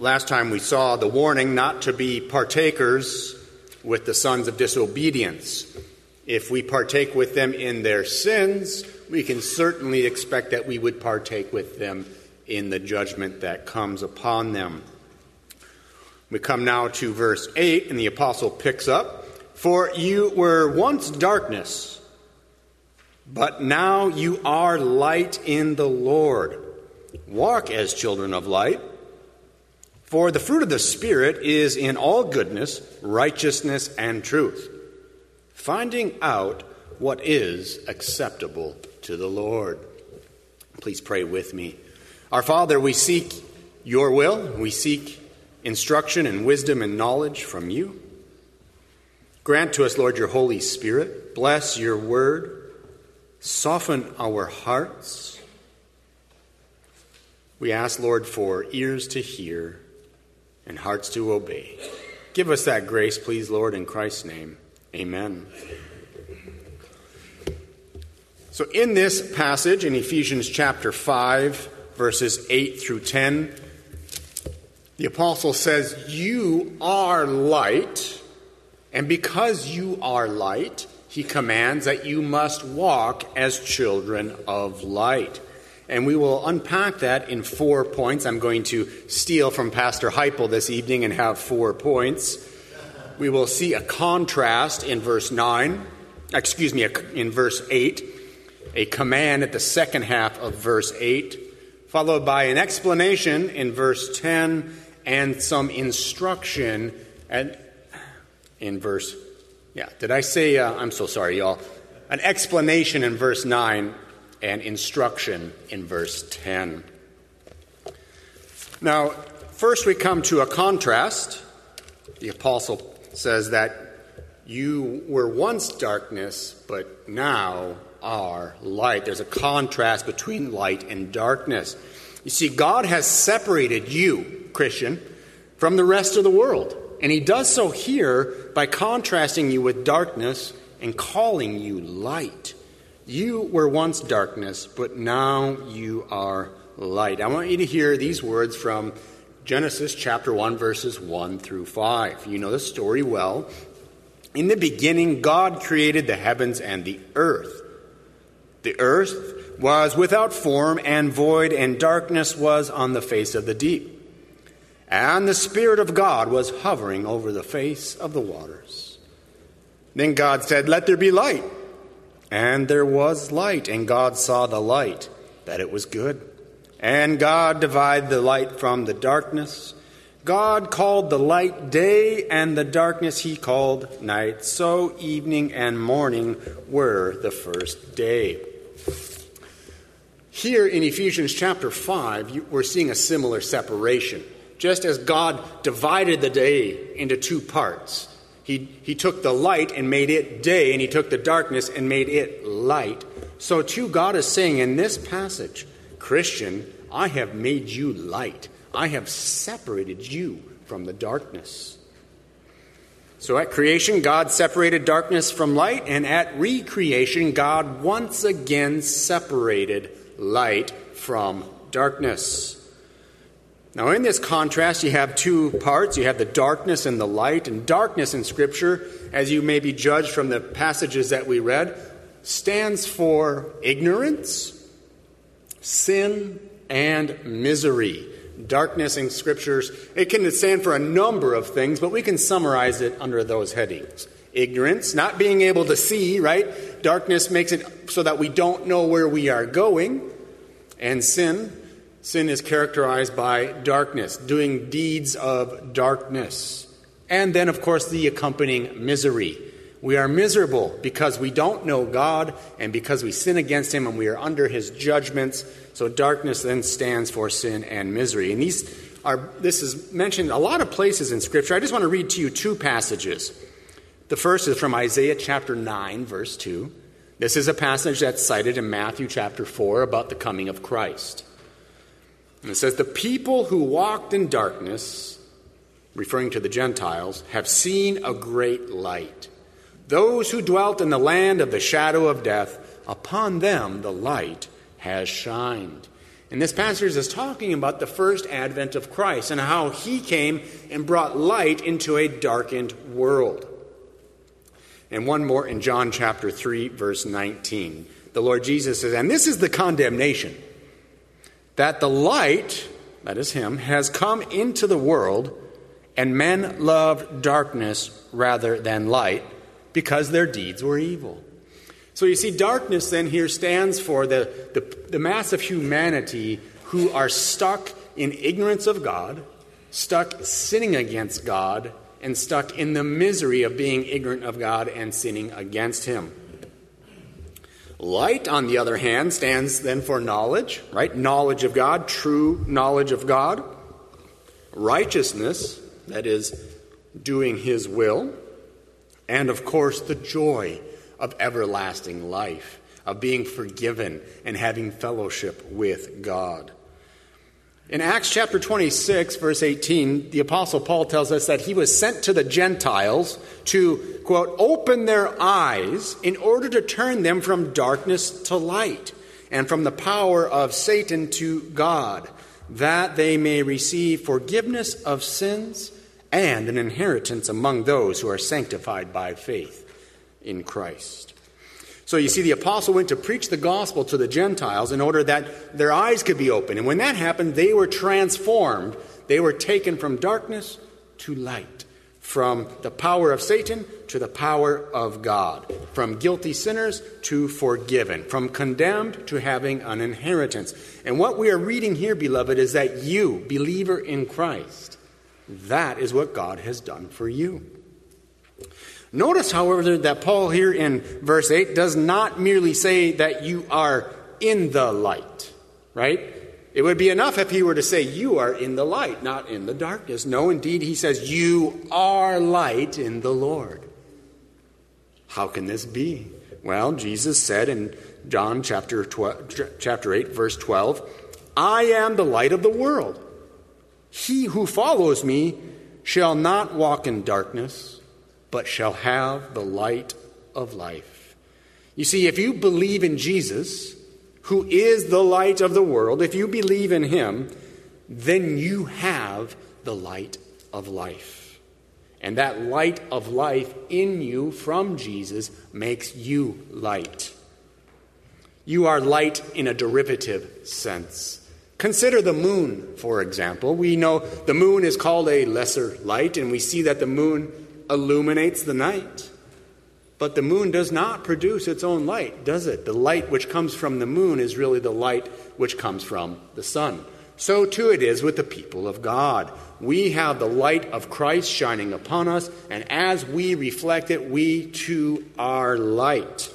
Last time we saw the warning not to be partakers with the sons of disobedience. If we partake with them in their sins, we can certainly expect that we would partake with them in the judgment that comes upon them. We come now to verse 8, and the apostle picks up For you were once darkness, but now you are light in the Lord. Walk as children of light. For the fruit of the Spirit is in all goodness, righteousness, and truth, finding out what is acceptable to the Lord. Please pray with me. Our Father, we seek your will, we seek instruction and wisdom and knowledge from you. Grant to us, Lord, your Holy Spirit. Bless your word. Soften our hearts. We ask, Lord, for ears to hear and hearts to obey. Give us that grace, please, Lord, in Christ's name. Amen. So, in this passage in Ephesians chapter 5, verses 8 through 10, the apostle says, You are light, and because you are light, he commands that you must walk as children of light. And we will unpack that in four points. I'm going to steal from Pastor Heipel this evening and have four points. We will see a contrast in verse 9, excuse me, in verse 8, a command at the second half of verse 8, followed by an explanation in verse 10, and some instruction at, in verse, yeah, did I say, uh, I'm so sorry, y'all. An explanation in verse 9 and instruction in verse 10. Now, first we come to a contrast. The apostle says that you were once darkness, but now are light. There's a contrast between light and darkness. You see, God has separated you, Christian, from the rest of the world. And he does so here by contrasting you with darkness and calling you light. You were once darkness, but now you are light. I want you to hear these words from Genesis chapter 1, verses 1 through 5. You know the story well. In the beginning, God created the heavens and the earth. The earth was without form and void, and darkness was on the face of the deep. And the Spirit of God was hovering over the face of the waters. Then God said, Let there be light. And there was light, and God saw the light, that it was good. And God divided the light from the darkness. God called the light day, and the darkness he called night. So evening and morning were the first day. Here in Ephesians chapter 5, we're seeing a similar separation. Just as God divided the day into two parts, he, he took the light and made it day, and he took the darkness and made it light. So, too, God is saying in this passage, Christian, I have made you light. I have separated you from the darkness. So at creation, God separated darkness from light, and at recreation, God once again separated light from darkness. Now, in this contrast, you have two parts. You have the darkness and the light. And darkness in Scripture, as you may be judged from the passages that we read, stands for ignorance, sin, and misery. Darkness in Scriptures, it can stand for a number of things, but we can summarize it under those headings. Ignorance, not being able to see, right? Darkness makes it so that we don't know where we are going. And sin, Sin is characterized by darkness, doing deeds of darkness. And then, of course, the accompanying misery. We are miserable because we don't know God and because we sin against Him and we are under His judgments. So, darkness then stands for sin and misery. And these are, this is mentioned a lot of places in Scripture. I just want to read to you two passages. The first is from Isaiah chapter 9, verse 2. This is a passage that's cited in Matthew chapter 4 about the coming of Christ. And it says, The people who walked in darkness, referring to the Gentiles, have seen a great light. Those who dwelt in the land of the shadow of death, upon them the light has shined. And this passage is talking about the first advent of Christ and how he came and brought light into a darkened world. And one more in John chapter 3, verse 19. The Lord Jesus says, and this is the condemnation that the light, that is Him, has come into the world, and men loved darkness rather than light because their deeds were evil. So you see, darkness then here stands for the, the, the mass of humanity who are stuck in ignorance of God, stuck sinning against God, and stuck in the misery of being ignorant of God and sinning against Him. Light, on the other hand, stands then for knowledge, right? Knowledge of God, true knowledge of God. Righteousness, that is, doing His will. And of course, the joy of everlasting life, of being forgiven and having fellowship with God. In Acts chapter 26, verse 18, the Apostle Paul tells us that he was sent to the Gentiles to, quote, open their eyes in order to turn them from darkness to light and from the power of Satan to God, that they may receive forgiveness of sins and an inheritance among those who are sanctified by faith in Christ. So you see, the apostle went to preach the gospel to the Gentiles in order that their eyes could be opened. And when that happened, they were transformed. They were taken from darkness to light, from the power of Satan to the power of God, from guilty sinners to forgiven, from condemned to having an inheritance. And what we are reading here, beloved, is that you, believer in Christ, that is what God has done for you. Notice, however, that Paul here in verse 8 does not merely say that you are in the light, right? It would be enough if he were to say, You are in the light, not in the darkness. No, indeed, he says, You are light in the Lord. How can this be? Well, Jesus said in John chapter, 12, chapter 8, verse 12, I am the light of the world. He who follows me shall not walk in darkness but shall have the light of life. You see, if you believe in Jesus, who is the light of the world, if you believe in him, then you have the light of life. And that light of life in you from Jesus makes you light. You are light in a derivative sense. Consider the moon, for example. We know the moon is called a lesser light, and we see that the moon illuminates the night. But the moon does not produce its own light, does it? The light which comes from the moon is really the light which comes from the sun. So too it is with the people of God. We have the light of Christ shining upon us, and as we reflect it, we too are light.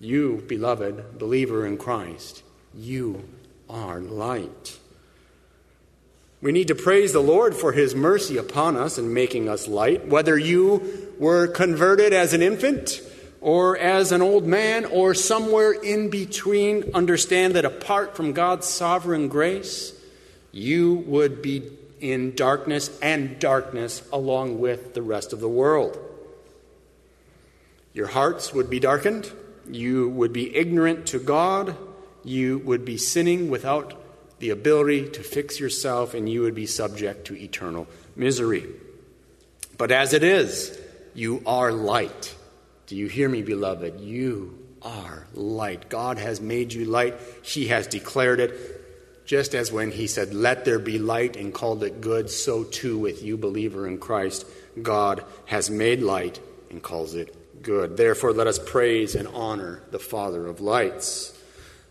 You, beloved believer in Christ, you are light. We need to praise the Lord for his mercy upon us in making us light. Whether you were converted as an infant or as an old man or somewhere in between, understand that apart from God's sovereign grace, you would be in darkness and darkness along with the rest of the world. Your hearts would be darkened. You would be ignorant to God. You would be sinning without the ability to fix yourself, and you would be subject to eternal misery. But as it is, you are light. Do you hear me, beloved? You are light. God has made you light, He has declared it. Just as when He said, Let there be light, and called it good, so too with you, believer in Christ, God has made light and calls it good. Therefore, let us praise and honor the Father of lights.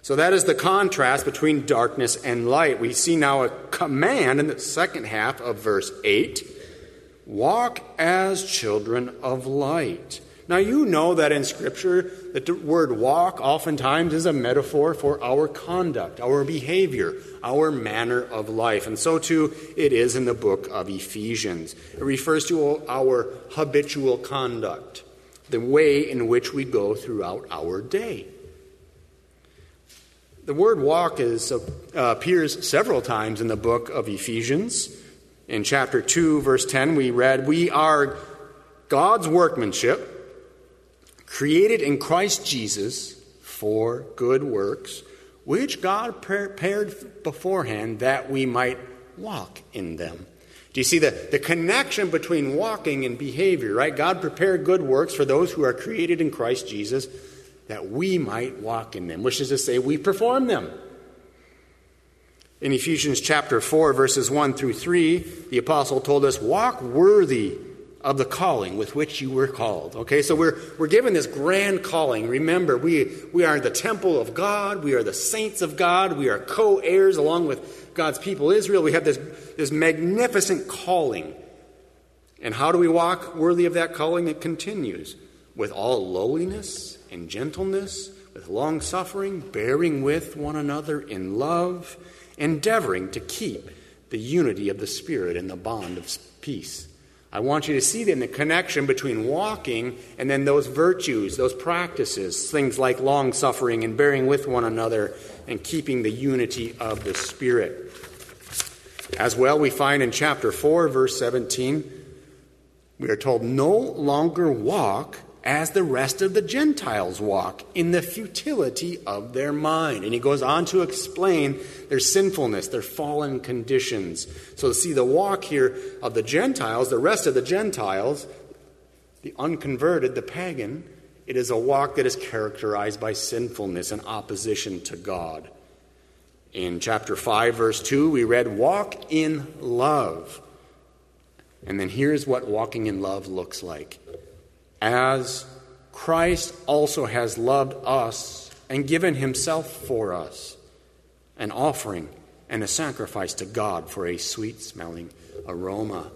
So that is the contrast between darkness and light. We see now a command in the second half of verse 8 walk as children of light. Now, you know that in Scripture, that the word walk oftentimes is a metaphor for our conduct, our behavior, our manner of life. And so too it is in the book of Ephesians. It refers to our habitual conduct, the way in which we go throughout our day. The word walk is, uh, appears several times in the book of Ephesians. In chapter 2, verse 10, we read, We are God's workmanship, created in Christ Jesus for good works, which God prepared beforehand that we might walk in them. Do you see the, the connection between walking and behavior, right? God prepared good works for those who are created in Christ Jesus that we might walk in them, which is to say, we perform them. In Ephesians chapter 4, verses 1 through 3, the apostle told us, Walk worthy of the calling with which you were called. Okay, so we're, we're given this grand calling. Remember, we, we are the temple of God, we are the saints of God, we are co heirs along with God's people Israel. We have this, this magnificent calling. And how do we walk worthy of that calling? It continues with all lowliness and gentleness, with long suffering, bearing with one another in love, endeavoring to keep the unity of the Spirit in the bond of peace. I want you to see then the connection between walking and then those virtues, those practices, things like long suffering and bearing with one another and keeping the unity of the Spirit. As well, we find in chapter 4, verse 17, we are told, No longer walk as the rest of the Gentiles walk, in the futility of their mind. And he goes on to explain their sinfulness, their fallen conditions. So, see, the walk here of the Gentiles, the rest of the Gentiles, the unconverted, the pagan, it is a walk that is characterized by sinfulness and opposition to God. In chapter 5, verse 2, we read, Walk in love. And then here's what walking in love looks like as Christ also has loved us and given himself for us, an offering and a sacrifice to God for a sweet smelling aroma.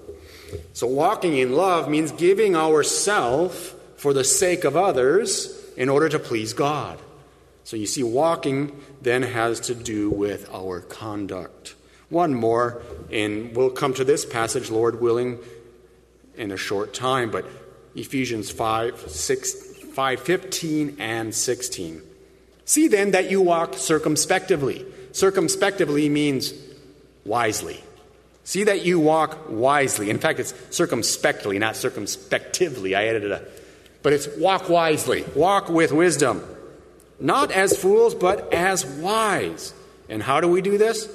So, walking in love means giving ourselves for the sake of others in order to please God. So, you see, walking then has to do with our conduct. One more, and we'll come to this passage, Lord willing, in a short time, but Ephesians 5, 6, 5 15 and 16. See then that you walk circumspectively. Circumspectively means wisely. See that you walk wisely. In fact, it's circumspectly, not circumspectively. I added a, but it's walk wisely. Walk with wisdom. Not as fools, but as wise. And how do we do this?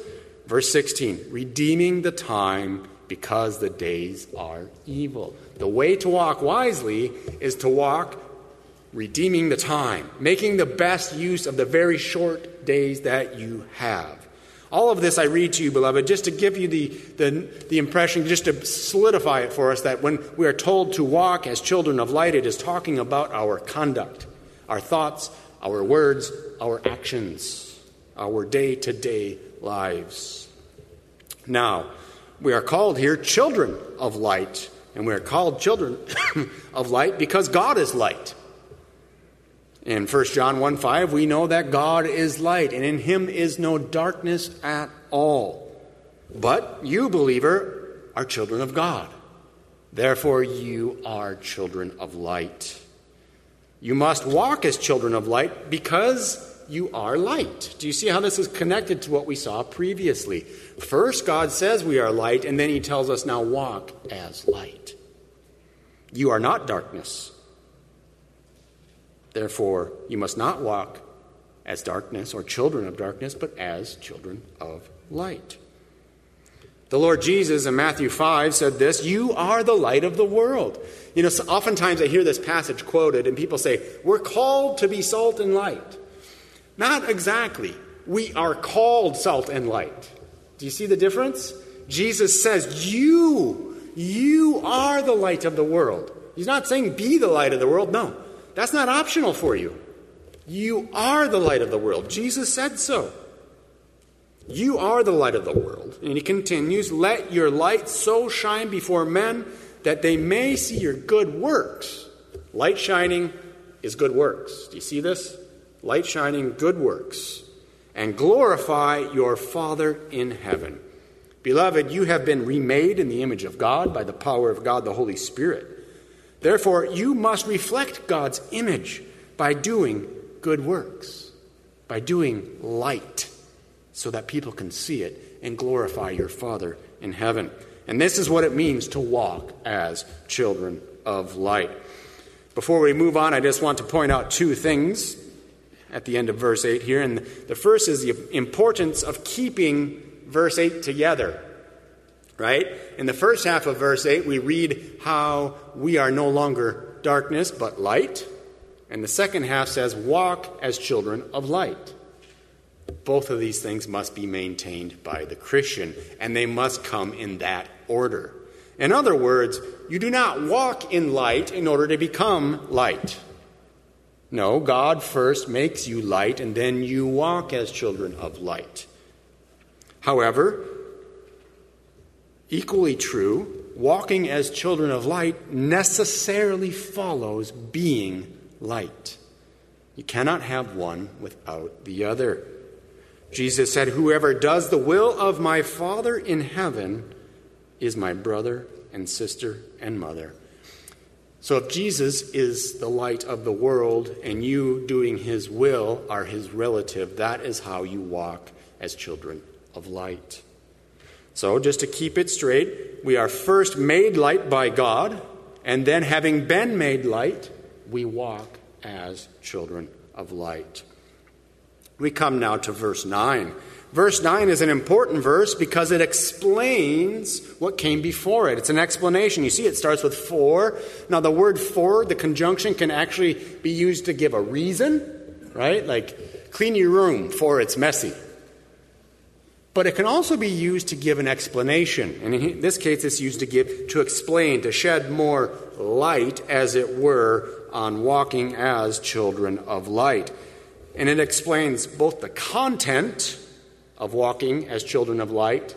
Verse 16 redeeming the time because the days are evil. The way to walk wisely is to walk redeeming the time, making the best use of the very short days that you have. All of this I read to you, beloved, just to give you the, the, the, impression, just to solidify it for us, that when we are told to walk as children of light, it is talking about our conduct, our thoughts, our words, our actions, our day to day lives. Now, we are called here children of light, and we are called children of light because God is light. In 1 John 1 5, we know that God is light, and in him is no darkness at all. But you, believer, are children of God. Therefore, you are children of light. You must walk as children of light because you are light. Do you see how this is connected to what we saw previously? First, God says we are light, and then He tells us, now walk as light. You are not darkness. Therefore, you must not walk as darkness or children of darkness, but as children of light. The Lord Jesus in Matthew 5 said this You are the light of the world. You know, oftentimes I hear this passage quoted, and people say, We're called to be salt and light. Not exactly. We are called salt and light. Do you see the difference? Jesus says, You, you are the light of the world. He's not saying be the light of the world. No, that's not optional for you. You are the light of the world. Jesus said so. You are the light of the world. And he continues, Let your light so shine before men that they may see your good works. Light shining is good works. Do you see this? Light shining good works, and glorify your Father in heaven. Beloved, you have been remade in the image of God by the power of God the Holy Spirit. Therefore, you must reflect God's image by doing good works, by doing light, so that people can see it and glorify your Father in heaven. And this is what it means to walk as children of light. Before we move on, I just want to point out two things at the end of verse 8 here. And the first is the importance of keeping verse 8 together. Right? In the first half of verse 8, we read how we are no longer darkness but light. And the second half says, walk as children of light. Both of these things must be maintained by the Christian, and they must come in that order. In other words, you do not walk in light in order to become light. No, God first makes you light, and then you walk as children of light. However, equally true, walking as children of light necessarily follows being light. You cannot have one without the other. Jesus said, Whoever does the will of my Father in heaven is my brother and sister and mother. So if Jesus is the light of the world and you doing his will are his relative, that is how you walk as children of light. So just to keep it straight, we are first made light by God, and then having been made light, we walk as children of light. We come now to verse 9. Verse 9 is an important verse because it explains what came before it. It's an explanation. You see, it starts with for. Now, the word for, the conjunction, can actually be used to give a reason, right? Like, clean your room, for it's messy. But it can also be used to give an explanation. And in this case, it's used to give, to explain, to shed more light, as it were, on walking as children of light. And it explains both the content of walking as children of light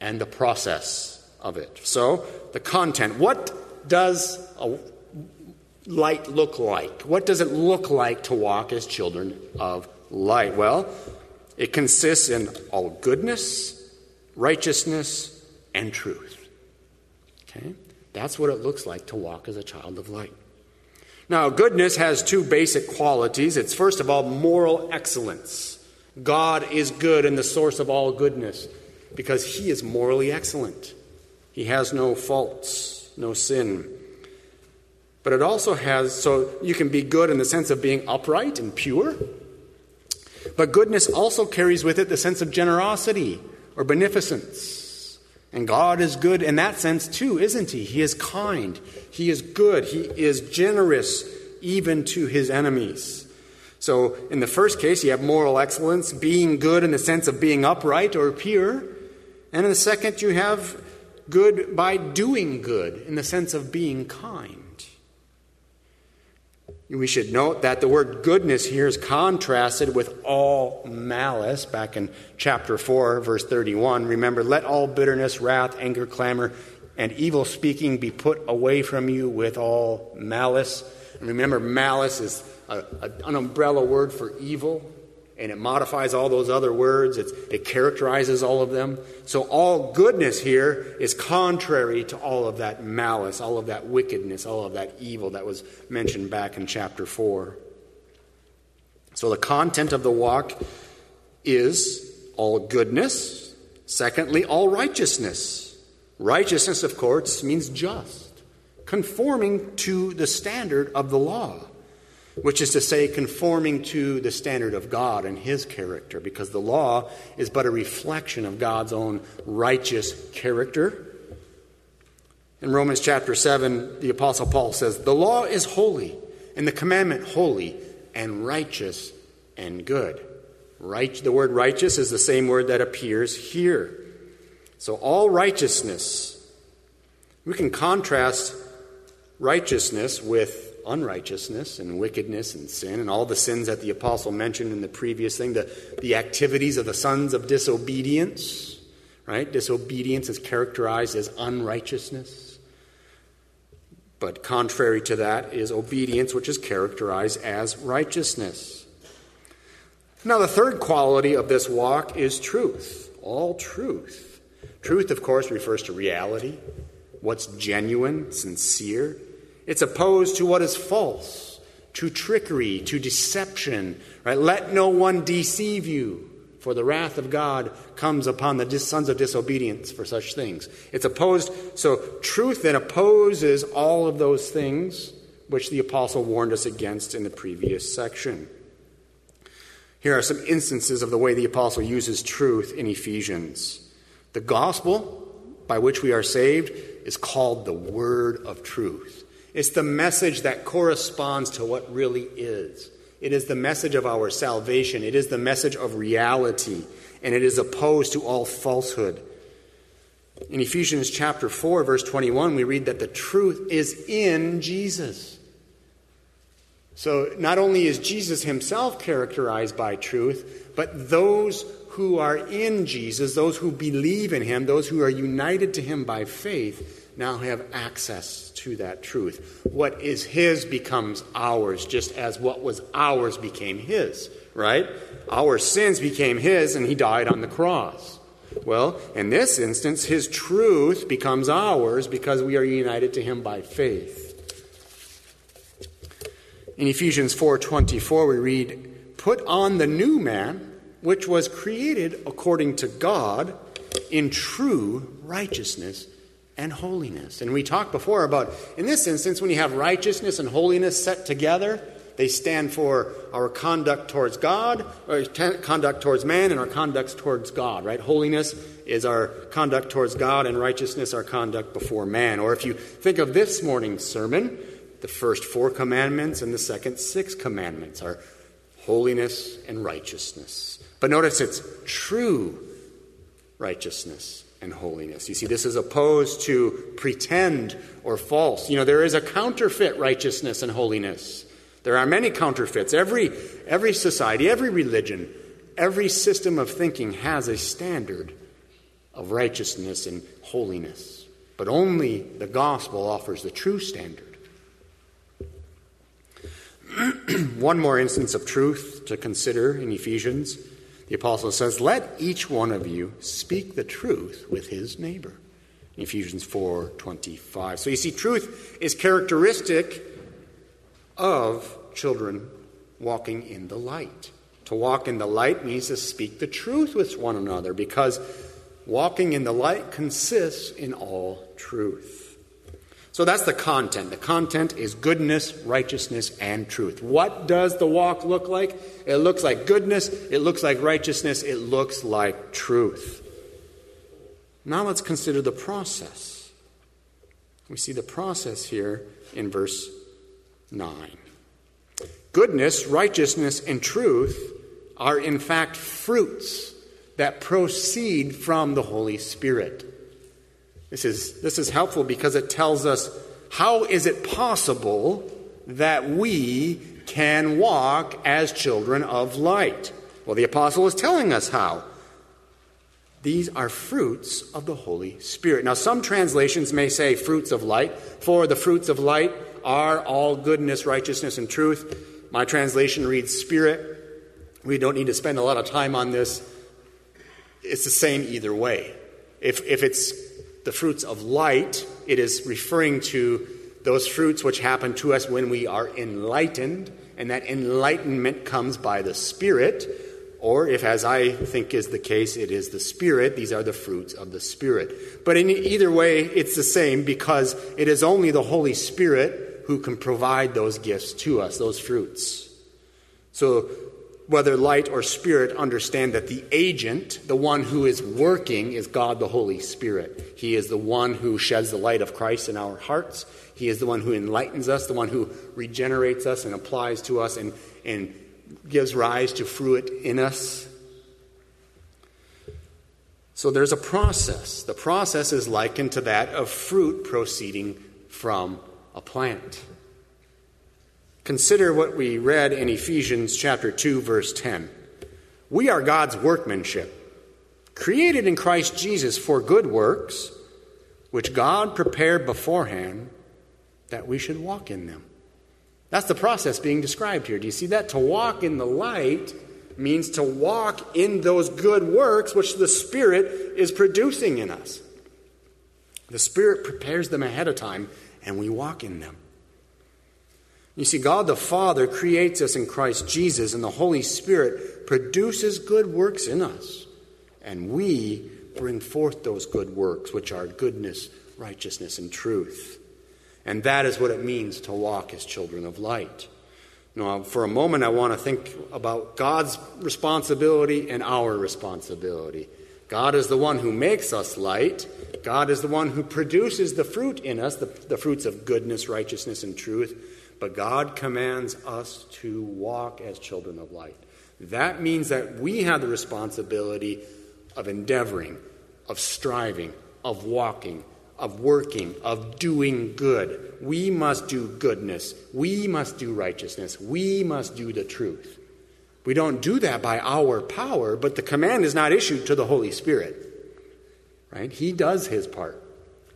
and the process of it. So, the content. What does a light look like? What does it look like to walk as children of light? Well, it consists in all goodness, righteousness, and truth. Okay? That's what it looks like to walk as a child of light. Now, goodness has two basic qualities. It's first of all moral excellence. God is good and the source of all goodness because he is morally excellent. He has no faults, no sin. But it also has, so you can be good in the sense of being upright and pure. But goodness also carries with it the sense of generosity or beneficence. And God is good in that sense too, isn't He? He is kind, He is good, He is generous even to His enemies. So, in the first case, you have moral excellence, being good in the sense of being upright or pure. And in the second, you have good by doing good in the sense of being kind. We should note that the word goodness here is contrasted with all malice back in chapter 4, verse 31. Remember, let all bitterness, wrath, anger, clamor, and evil speaking be put away from you with all malice. And remember, malice is a, a, an umbrella word for evil and it modifies all those other words. It's, it characterizes all of them. So, all goodness here is contrary to all of that malice, all of that wickedness, all of that evil that was mentioned back in chapter 4. So, the content of the walk is all goodness. Secondly, all righteousness. Righteousness, of course, means just, conforming to the standard of the law which is to say, conforming to the standard of God and His character, because the law is but a reflection of God's own righteous character. In Romans chapter 7, the Apostle Paul says, The law is holy, and the commandment holy, and righteous and good. Right, the word righteous is the same word that appears here. So, all righteousness, we can contrast righteousness with unrighteousness and wickedness and sin and all the sins that the apostle mentioned in the previous thing, the, the activities of the sons of disobedience, right? Disobedience is characterized as unrighteousness. But contrary to that is obedience, which is characterized as righteousness. Now, the third quality of this walk is truth, all truth. Truth, of course, refers to reality, what's genuine, sincere. It's opposed to what is false, to trickery, to deception. Right? Let no one deceive you, for the wrath of God comes upon the sons of disobedience for such things. It's opposed, so truth then opposes all of those things which the apostle warned us against in the previous section. Here are some instances of the way the apostle uses truth in Ephesians. The gospel by which we are saved is called the word of truth. It's the message that corresponds to what really is. It is the message of our salvation. It is the message of reality, and it is opposed to all falsehood. In Ephesians chapter 4, verse 21, we read that the truth is in Jesus. So not only is Jesus himself characterized by truth, but those who are in Jesus, those who believe in him, those who are united to him by faith, now have access to that truth. What is his becomes ours, just as what was ours became his, right? Our sins became his, and he died on the cross. Well, in this instance, his truth becomes ours because we are united to him by faith. In Ephesians 4:24 we read, "Put on the new man, which was created according to God in true righteousness and holiness." And we talked before about in this instance when you have righteousness and holiness set together, they stand for our conduct towards God, or conduct towards man, and our conduct towards God, right? Holiness is our conduct towards God, and righteousness our conduct before man. Or if you think of this morning's sermon, the first four commandments and the second six commandments are holiness and righteousness. But notice it's true righteousness and holiness. You see, this is opposed to pretend or false. You know, there is a counterfeit righteousness and holiness. There are many counterfeits. Every, every society, every religion, every system of thinking has a standard of righteousness and holiness. But only the gospel offers the true standard. one more instance of truth to consider in Ephesians. The apostle says, Let each one of you speak the truth with his neighbor. In Ephesians 4 25. So you see, truth is characteristic of children walking in the light. To walk in the light means to speak the truth with one another because walking in the light consists in all truth. So that's the content. The content is goodness, righteousness, and truth. What does the walk look like? It looks like goodness, it looks like righteousness, it looks like truth. Now let's consider the process. We see the process here in verse 9. Goodness, righteousness, and truth are in fact fruits that proceed from the Holy Spirit. This is, this is helpful because it tells us how is it possible that we can walk as children of light? Well, the apostle is telling us how. These are fruits of the Holy Spirit. Now, some translations may say fruits of light, for the fruits of light are all goodness, righteousness, and truth. My translation reads Spirit. We don't need to spend a lot of time on this. It's the same either way. If, if it's the fruits of light, it is referring to those fruits which happen to us when we are enlightened, and that enlightenment comes by the Spirit. Or, if as I think is the case, it is the Spirit, these are the fruits of the Spirit. But in either way, it's the same because it is only the Holy Spirit who can provide those gifts to us, those fruits. So, whether light or spirit, understand that the agent, the one who is working, is God the Holy Spirit. He is the one who sheds the light of Christ in our hearts. He is the one who enlightens us, the one who regenerates us and applies to us and, and gives rise to fruit in us. So there's a process. The process is likened to that of fruit proceeding from a plant. Consider what we read in Ephesians chapter 2 verse 10. We are God's workmanship, created in Christ Jesus for good works, which God prepared beforehand that we should walk in them. That's the process being described here. Do you see that? To walk in the light means to walk in those good works which the Spirit is producing in us. The Spirit prepares them ahead of time and we walk in them. You see, God the Father creates us in Christ Jesus, and the Holy Spirit produces good works in us. And we bring forth those good works, which are goodness, righteousness, and truth. And that is what it means to walk as children of light. Now, for a moment, I want to think about God's responsibility and our responsibility. God is the one who makes us light. God is the one who produces the fruit in us, the, the fruits of goodness, righteousness, and truth. But God commands us to walk as children of light. That means that we have the responsibility of endeavoring, of striving, of walking, of working, of doing good. We must do goodness. We must do righteousness. We must do the truth. We don't do that by our power, but the command is not issued to the Holy Spirit. Right? He does his part.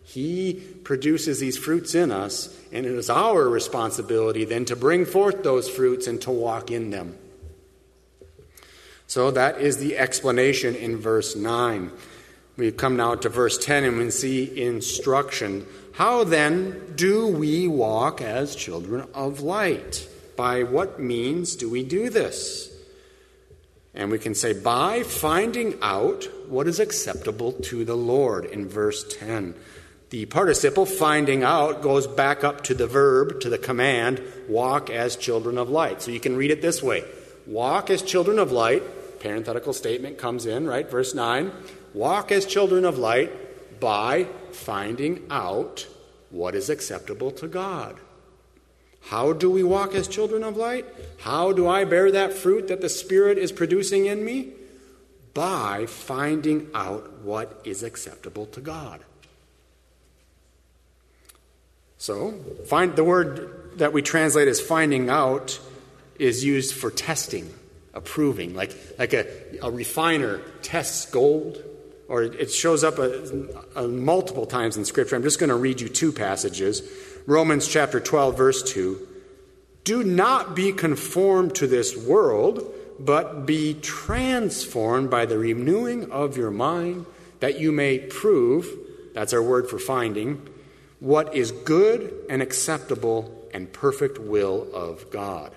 He produces these fruits in us, and it is our responsibility then to bring forth those fruits and to walk in them. So that is the explanation in verse 9. We come now to verse 10 and we see instruction. How then do we walk as children of light? By what means do we do this? And we can say, by finding out what is acceptable to the Lord in verse 10. The participle finding out goes back up to the verb, to the command, walk as children of light. So you can read it this way Walk as children of light. Parenthetical statement comes in, right? Verse 9 walk as children of light by finding out what is acceptable to God. How do we walk as children of light? How do I bear that fruit that the Spirit is producing in me? By finding out what is acceptable to God. So, find the word that we translate as finding out is used for testing, approving, like, like a, a refiner tests gold or it shows up a, a multiple times in Scripture. I'm just going to read you two passages. Romans chapter 12, verse 2. Do not be conformed to this world, but be transformed by the renewing of your mind, that you may prove, that's our word for finding, what is good and acceptable and perfect will of God.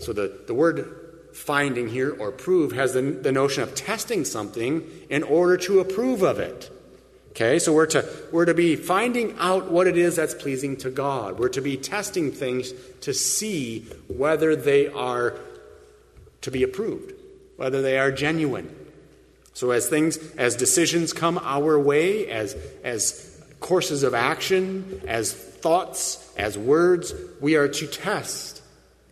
So the, the word finding here or prove has the, the notion of testing something in order to approve of it. Okay, so we're to, we're to be finding out what it is that's pleasing to God. We're to be testing things to see whether they are to be approved, whether they are genuine. So as things, as decisions come our way, as, as courses of action, as thoughts, as words, we are to test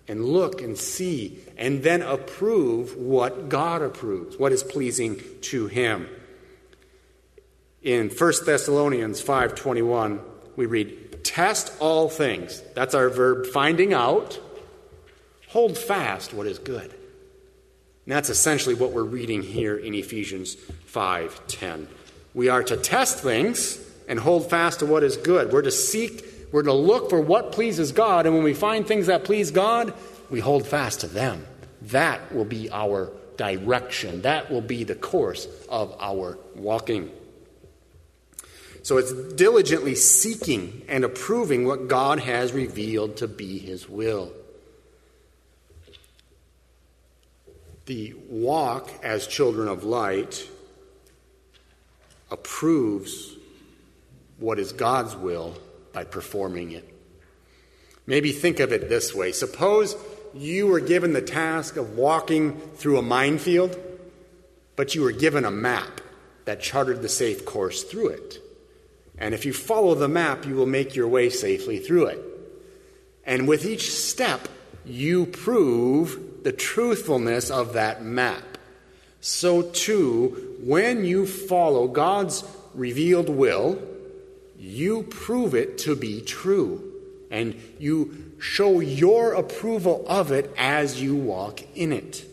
and look and see and then approve what God approves, what is pleasing to him. In 1 Thessalonians 5:21, we read, "Test all things." That's our verb finding out. Hold fast what is good. And that's essentially what we're reading here in Ephesians 5:10. We are to test things and hold fast to what is good. We're to seek we're to look for what pleases God, and when we find things that please God, we hold fast to them. That will be our direction. That will be the course of our walking. So it's diligently seeking and approving what God has revealed to be His will. The walk as children of light approves what is God's will by performing it. Maybe think of it this way suppose you were given the task of walking through a minefield, but you were given a map that charted the safe course through it. And if you follow the map, you will make your way safely through it. And with each step, you prove the truthfulness of that map. So, too, when you follow God's revealed will, you prove it to be true. And you show your approval of it as you walk in it.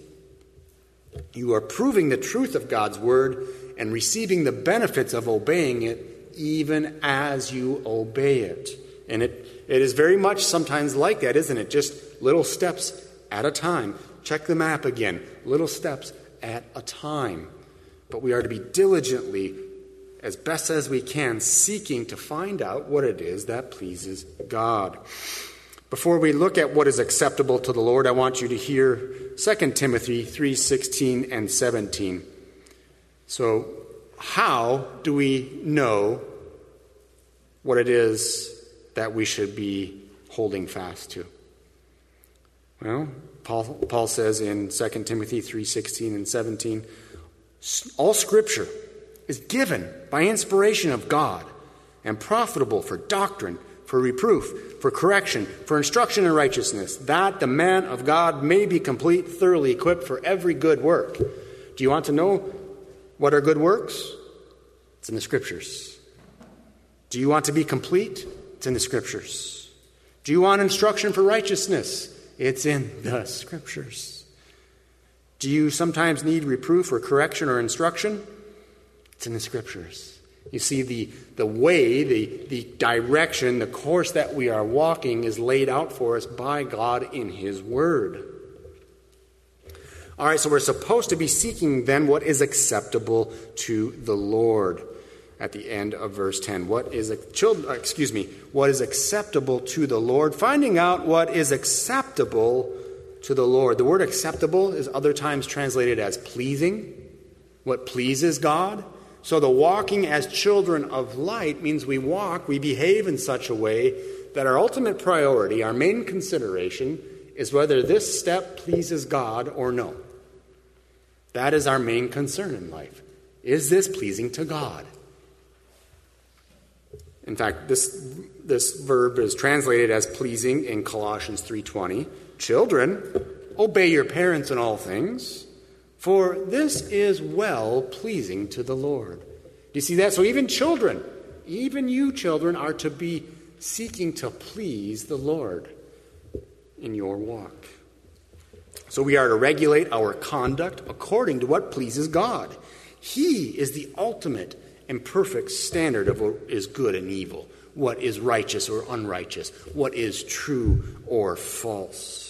You are proving the truth of God's word and receiving the benefits of obeying it even as you obey it. And it, it is very much sometimes like that, isn't it? Just little steps at a time. Check the map again. Little steps at a time. But we are to be diligently as best as we can, seeking to find out what it is that pleases God. Before we look at what is acceptable to the Lord, I want you to hear 2 Timothy 3:16 and 17. So, how do we know what it is that we should be holding fast to? Well, Paul, Paul says in 2 Timothy 3:16 and 17, all scripture is given by inspiration of God and profitable for doctrine, for reproof, for correction, for instruction in righteousness, that the man of God may be complete, thoroughly equipped for every good work. Do you want to know what are good works? It's in the scriptures. Do you want to be complete? It's in the scriptures. Do you want instruction for righteousness? It's in the scriptures. Do you sometimes need reproof or correction or instruction? It's in the scriptures. You see, the, the way, the, the direction, the course that we are walking is laid out for us by God in His Word. All right, so we're supposed to be seeking then what is acceptable to the Lord at the end of verse 10. What is children, uh, excuse me, what is acceptable to the Lord? Finding out what is acceptable to the Lord. The word acceptable is other times translated as pleasing, what pleases God. So the walking as children of light means we walk, we behave in such a way that our ultimate priority, our main consideration, is whether this step pleases God or no. That is our main concern in life. Is this pleasing to God? In fact, this, this verb is translated as pleasing in Colossians 3:20. Children, obey your parents in all things for this is well pleasing to the Lord. Do you see that? So even children, even you children, are to be seeking to please the Lord in your walk. So we are to regulate our conduct according to what pleases God. He is the ultimate and perfect standard of what is good and evil, what is righteous or unrighteous, what is true or false.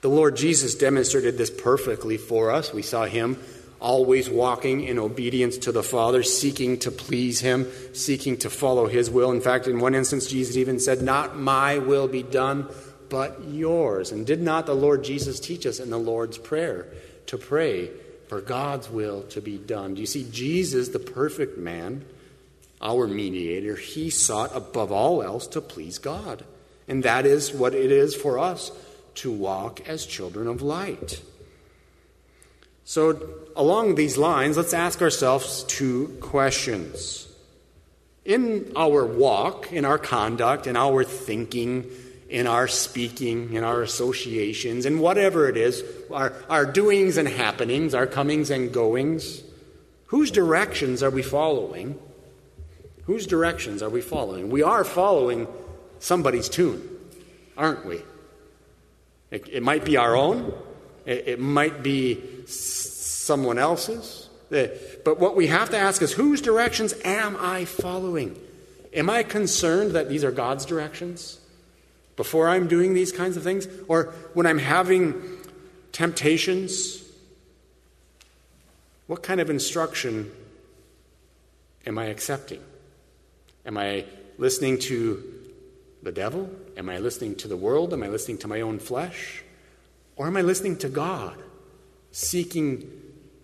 The Lord Jesus demonstrated this perfectly for us. We saw him always walking in obedience to the Father, seeking to please him, seeking to follow his will. In fact, in one instance, Jesus even said, Not my will be done, but yours. And did not the Lord Jesus teach us in the Lord's Prayer to pray for God's will to be done? Do you see, Jesus, the perfect man, our mediator, he sought above all else to please God. And that is what it is for us to walk as children of light. So, along these lines, let's ask ourselves two questions. In our walk, in our conduct, in our thinking, in our speaking, in our associations, in whatever it is, our, our doings and happenings, our comings and goings, whose directions are we following? Whose directions are we following? We are following somebody's tune, aren't we? It, it might be our own, it, it might be someone else's. Uh, but what we have to ask is whose directions am I following? Am I concerned that these are God's directions before I'm doing these kinds of things? Or when I'm having temptations, what kind of instruction am I accepting? Am I listening to the devil? Am I listening to the world? Am I listening to my own flesh? Or am I listening to God, seeking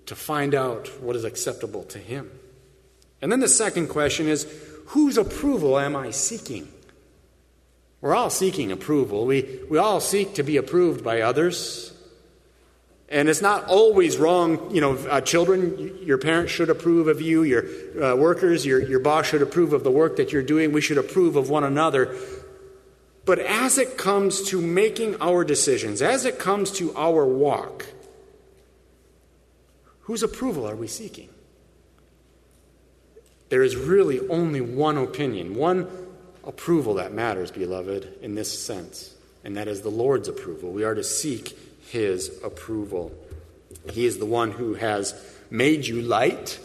to find out what is acceptable to Him? And then the second question is whose approval am I seeking? We're all seeking approval. We, we all seek to be approved by others. And it's not always wrong, you know, uh, children, your parents should approve of you, your uh, workers, your, your boss should approve of the work that you're doing. We should approve of one another. But as it comes to making our decisions, as it comes to our walk, whose approval are we seeking? There is really only one opinion, one approval that matters, beloved, in this sense, and that is the Lord's approval. We are to seek His approval. He is the one who has made you light.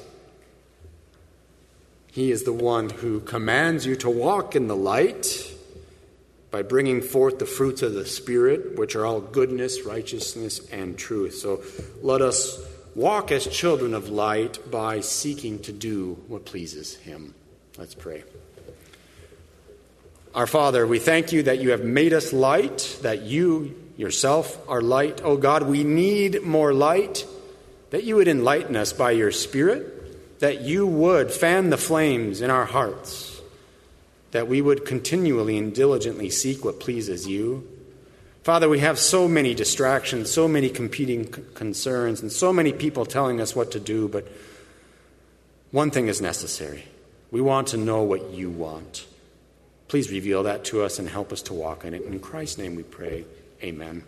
He is the one who commands you to walk in the light by bringing forth the fruits of the Spirit, which are all goodness, righteousness, and truth. So let us walk as children of light by seeking to do what pleases Him. Let's pray. Our Father, we thank you that you have made us light, that you yourself are light. Oh God, we need more light, that you would enlighten us by your Spirit, that you would fan the flames in our hearts that we would continually and diligently seek what pleases you. Father, we have so many distractions, so many competing c- concerns, and so many people telling us what to do, but one thing is necessary. We want to know what you want. Please reveal that to us and help us to walk in it. In Christ's name we pray. Amen.